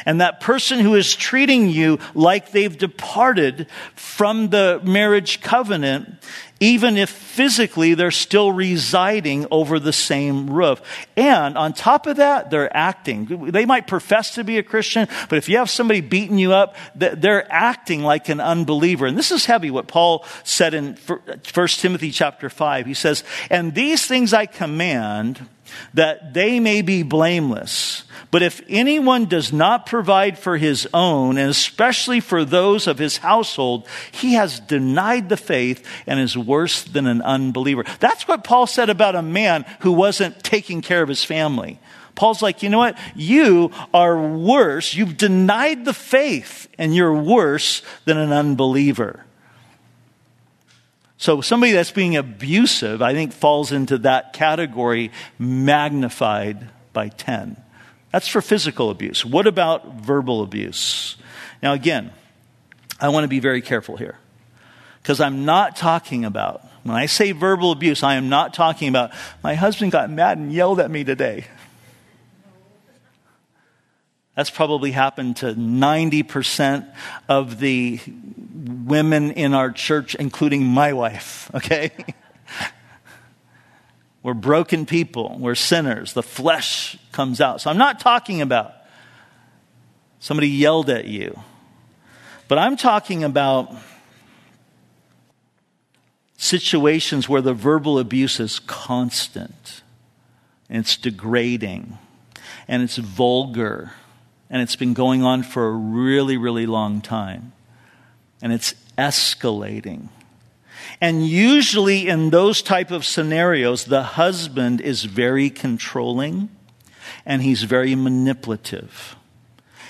And that person who is treating you like they've departed from the marriage covenant even if physically they're still residing over the same roof. And on top of that, they're acting. They might profess to be a Christian, but if you have somebody beating you up, they're acting like an unbeliever. And this is heavy what Paul said in 1 Timothy chapter 5. He says, And these things I command that they may be blameless. But if anyone does not provide for his own, and especially for those of his household, he has denied the faith and is worse than an unbeliever. That's what Paul said about a man who wasn't taking care of his family. Paul's like, you know what? You are worse. You've denied the faith, and you're worse than an unbeliever. So somebody that's being abusive, I think, falls into that category magnified by 10. That's for physical abuse. What about verbal abuse? Now, again, I want to be very careful here because I'm not talking about, when I say verbal abuse, I am not talking about, my husband got mad and yelled at me today. That's probably happened to 90% of the women in our church, including my wife, okay? We're broken people. We're sinners. The flesh comes out. So I'm not talking about somebody yelled at you, but I'm talking about situations where the verbal abuse is constant and it's degrading and it's vulgar and it's been going on for a really, really long time. And it's escalating. And usually in those type of scenarios, the husband is very controlling and he's very manipulative.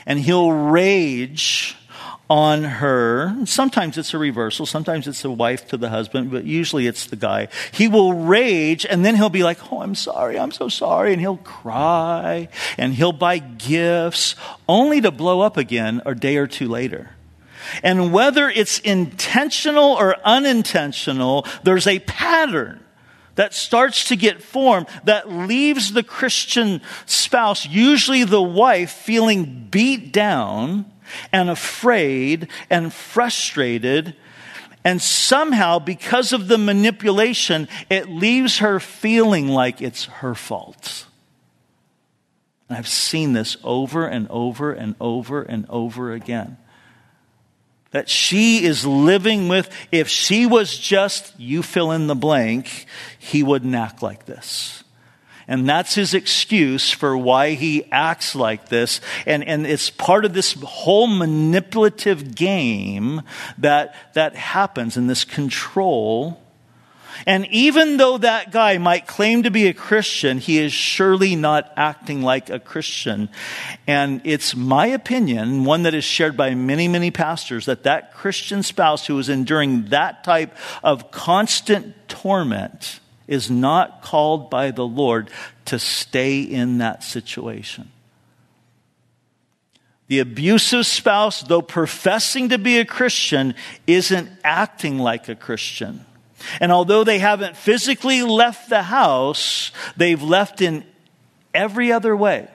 And he'll rage on her. Sometimes it's a reversal. Sometimes it's the wife to the husband, but usually it's the guy. He will rage and then he'll be like, Oh, I'm sorry. I'm so sorry. And he'll cry and he'll buy gifts only to blow up again a day or two later. And whether it's intentional or unintentional, there's a pattern that starts to get formed that leaves the Christian spouse, usually the wife, feeling beat down and afraid and frustrated. And somehow, because of the manipulation, it leaves her feeling like it's her fault. I've seen this over and over and over and over again. That she is living with, if she was just, you fill in the blank, he wouldn't act like this. And that's his excuse for why he acts like this. And, and it's part of this whole manipulative game that, that happens in this control. And even though that guy might claim to be a Christian, he is surely not acting like a Christian. And it's my opinion, one that is shared by many, many pastors, that that Christian spouse who is enduring that type of constant torment is not called by the Lord to stay in that situation. The abusive spouse, though professing to be a Christian, isn't acting like a Christian. And although they haven't physically left the house, they've left in every other way.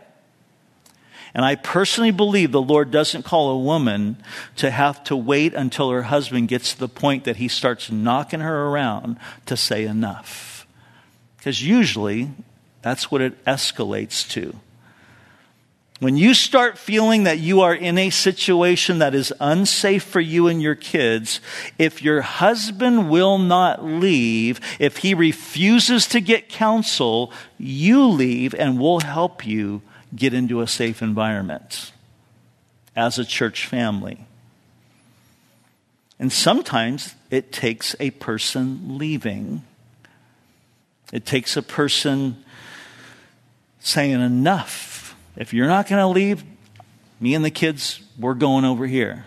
And I personally believe the Lord doesn't call a woman to have to wait until her husband gets to the point that he starts knocking her around to say enough. Because usually that's what it escalates to. When you start feeling that you are in a situation that is unsafe for you and your kids, if your husband will not leave, if he refuses to get counsel, you leave and we'll help you get into a safe environment as a church family. And sometimes it takes a person leaving it takes a person saying, Enough. If you're not going to leave, me and the kids, we're going over here.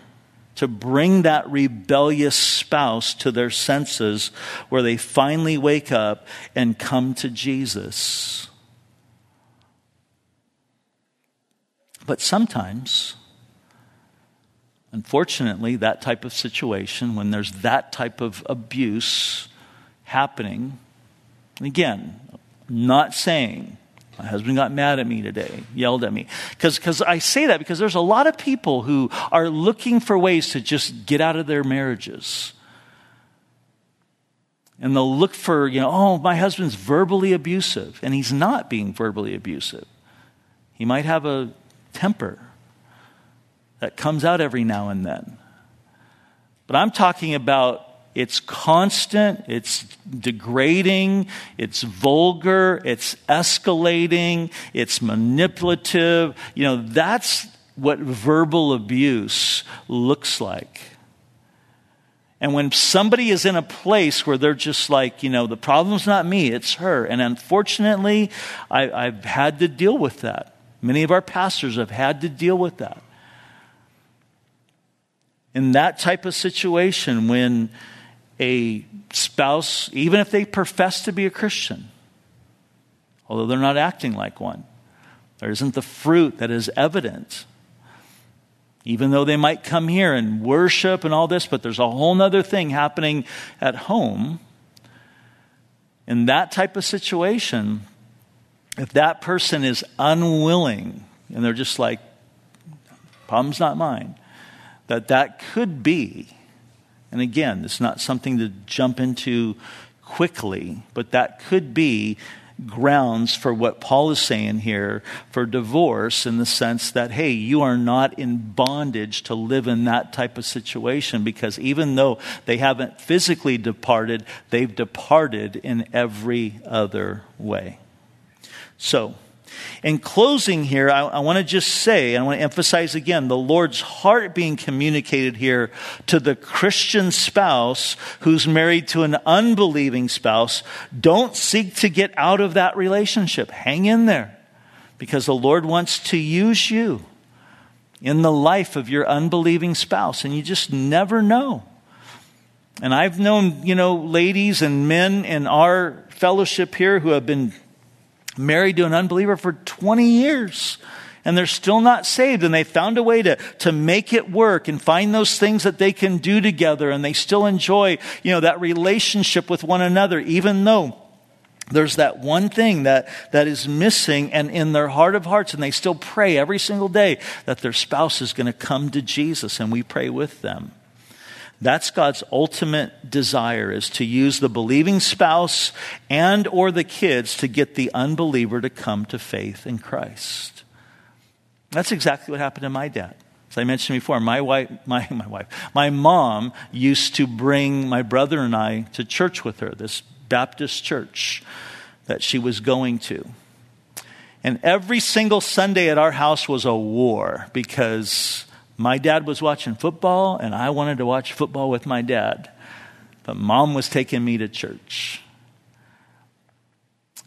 To bring that rebellious spouse to their senses where they finally wake up and come to Jesus. But sometimes, unfortunately, that type of situation, when there's that type of abuse happening, again, not saying my husband got mad at me today, yelled at me. Because I say that because there's a lot of people who are looking for ways to just get out of their marriages. And they'll look for, you know, oh, my husband's verbally abusive. And he's not being verbally abusive. He might have a temper that comes out every now and then. But I'm talking about it's constant, it's degrading, it's vulgar, it's escalating, it's manipulative. You know, that's what verbal abuse looks like. And when somebody is in a place where they're just like, you know, the problem's not me, it's her. And unfortunately, I, have had to deal with that. Many of our pastors have had to deal with that. In that type of situation, when a spouse, even if they profess to be a Christian, although they're not acting like one, there isn't the fruit that is evident even though they might come here and worship and all this, but there's a whole other thing happening at home. In that type of situation, if that person is unwilling and they're just like, problem's not mine, that that could be, and again, it's not something to jump into quickly, but that could be grounds for what Paul is saying here for divorce in the sense that, hey, you are not in bondage to live in that type of situation because even though they haven't physically departed, they've departed in every other way. So, in closing here, I, I want to just say, I want to emphasize again the Lord's heart being communicated here to the Christian spouse who's married to an unbelieving spouse. Don't seek to get out of that relationship. Hang in there because the Lord wants to use you in the life of your unbelieving spouse, and you just never know. And I've known, you know, ladies and men in our fellowship here who have been married to an unbeliever for 20 years and they're still not saved and they found a way to, to make it work and find those things that they can do together and they still enjoy you know that relationship with one another even though there's that one thing that, that is missing and in their heart of hearts and they still pray every single day that their spouse is going to come to jesus and we pray with them that's God's ultimate desire is to use the believing spouse and or the kids to get the unbeliever to come to faith in Christ. That's exactly what happened to my dad. As I mentioned before, my wife, my, my wife, my mom used to bring my brother and I to church with her, this Baptist church that she was going to. And every single Sunday at our house was a war because my dad was watching football, and I wanted to watch football with my dad. But mom was taking me to church.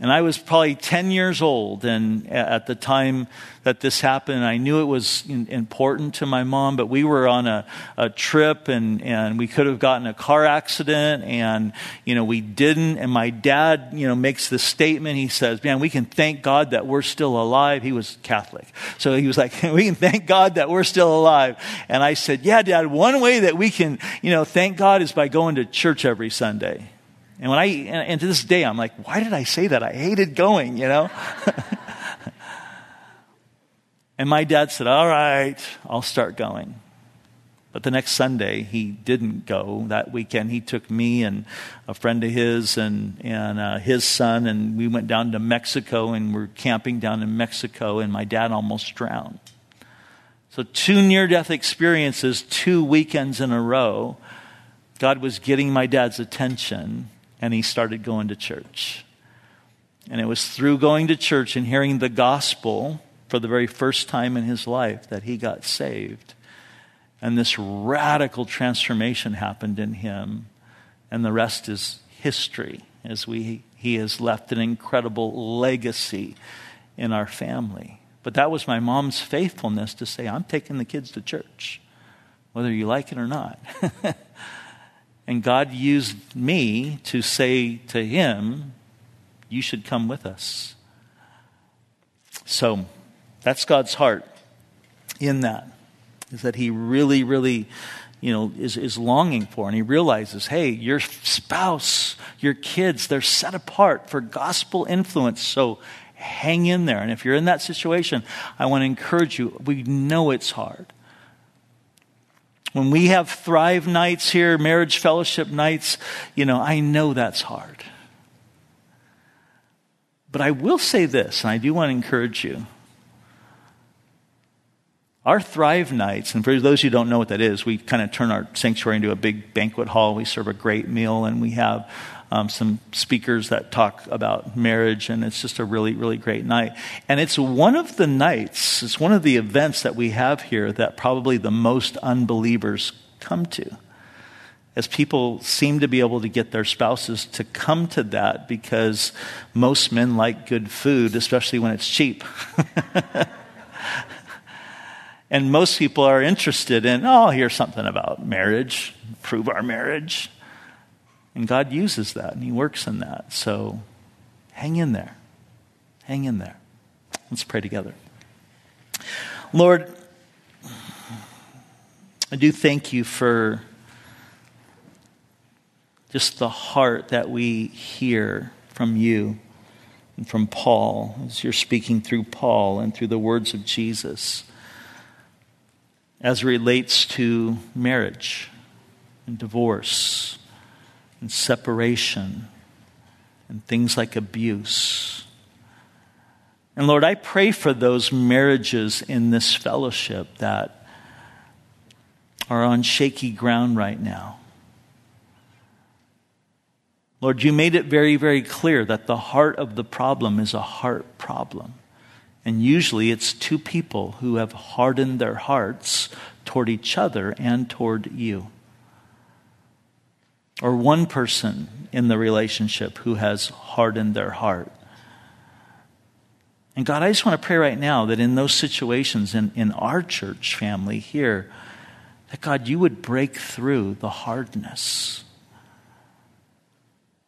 And I was probably 10 years old and at the time that this happened. I knew it was important to my mom, but we were on a, a trip and, and we could have gotten a car accident and, you know, we didn't. And my dad, you know, makes this statement. He says, man, we can thank God that we're still alive. He was Catholic. So he was like, we can thank God that we're still alive. And I said, yeah, dad, one way that we can, you know, thank God is by going to church every Sunday. And when I, and to this day, I'm like, why did I say that? I hated going, you know? and my dad said, all right, I'll start going. But the next Sunday, he didn't go. That weekend, he took me and a friend of his and, and uh, his son, and we went down to Mexico and we're camping down in Mexico, and my dad almost drowned. So, two near death experiences, two weekends in a row. God was getting my dad's attention and he started going to church. And it was through going to church and hearing the gospel for the very first time in his life that he got saved. And this radical transformation happened in him. And the rest is history as we, he has left an incredible legacy in our family. But that was my mom's faithfulness to say, I'm taking the kids to church, whether you like it or not. And God used me to say to him, You should come with us. So that's God's heart in that, is that he really, really, you know, is, is longing for. And he realizes, hey, your spouse, your kids, they're set apart for gospel influence. So hang in there. And if you're in that situation, I want to encourage you. We know it's hard. When we have Thrive nights here, marriage fellowship nights, you know, I know that's hard. But I will say this, and I do want to encourage you. Our Thrive nights, and for those who don't know what that is, we kind of turn our sanctuary into a big banquet hall. We serve a great meal, and we have um, some speakers that talk about marriage, and it's just a really, really great night. And it's one of the nights, it's one of the events that we have here that probably the most unbelievers come to. As people seem to be able to get their spouses to come to that because most men like good food, especially when it's cheap. and most people are interested in, oh, here's something about marriage, prove our marriage. And God uses that and He works in that. So hang in there. Hang in there. Let's pray together. Lord, I do thank you for just the heart that we hear from you and from Paul as you're speaking through Paul and through the words of Jesus as relates to marriage and divorce and separation and things like abuse. And Lord, I pray for those marriages in this fellowship that are on shaky ground right now. Lord, you made it very, very clear that the heart of the problem is a heart problem. And usually it's two people who have hardened their hearts toward each other and toward you or one person in the relationship who has hardened their heart. And God, I just want to pray right now that in those situations in, in our church family here, that God, you would break through the hardness.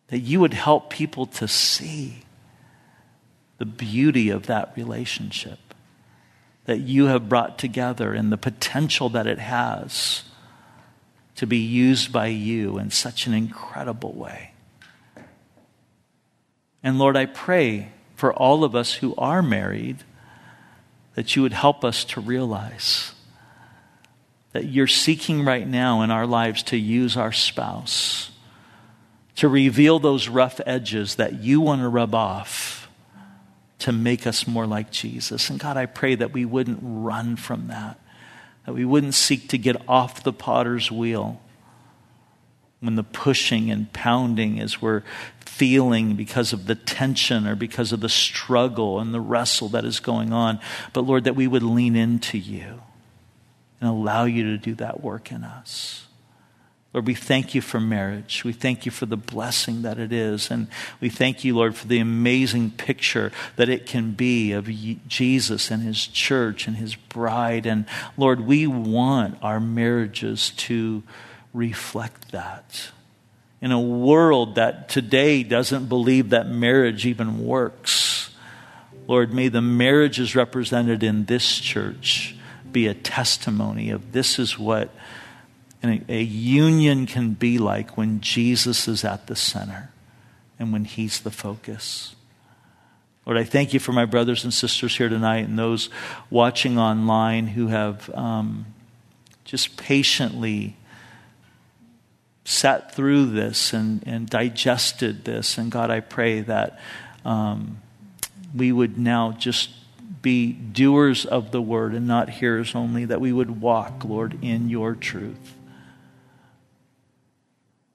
That you would help people to see the beauty of that relationship that you have brought together and the potential that it has to be used by you in such an incredible way. And Lord, I pray for all of us who are married that you would help us to realize that you're seeking right now in our lives to use our spouse to reveal those rough edges that you want to rub off to make us more like Jesus. And God, I pray that we wouldn't run from that that we wouldn't seek to get off the potter's wheel when the pushing and pounding as we're feeling because of the tension or because of the struggle and the wrestle that is going on. But Lord, that we would lean into you and allow you to do that work in us. Lord, we thank you for marriage. We thank you for the blessing that it is. And we thank you, Lord, for the amazing picture that it can be of Jesus and his church and his bride. And Lord, we want our marriages to reflect that. In a world that today doesn't believe that marriage even works, Lord, may the marriages represented in this church be a testimony of this is what and a, a union can be like when Jesus is at the center and when He's the focus. Lord, I thank you for my brothers and sisters here tonight and those watching online who have um, just patiently sat through this and, and digested this. And God, I pray that um, we would now just be doers of the word and not hearers only, that we would walk, Lord, in your truth.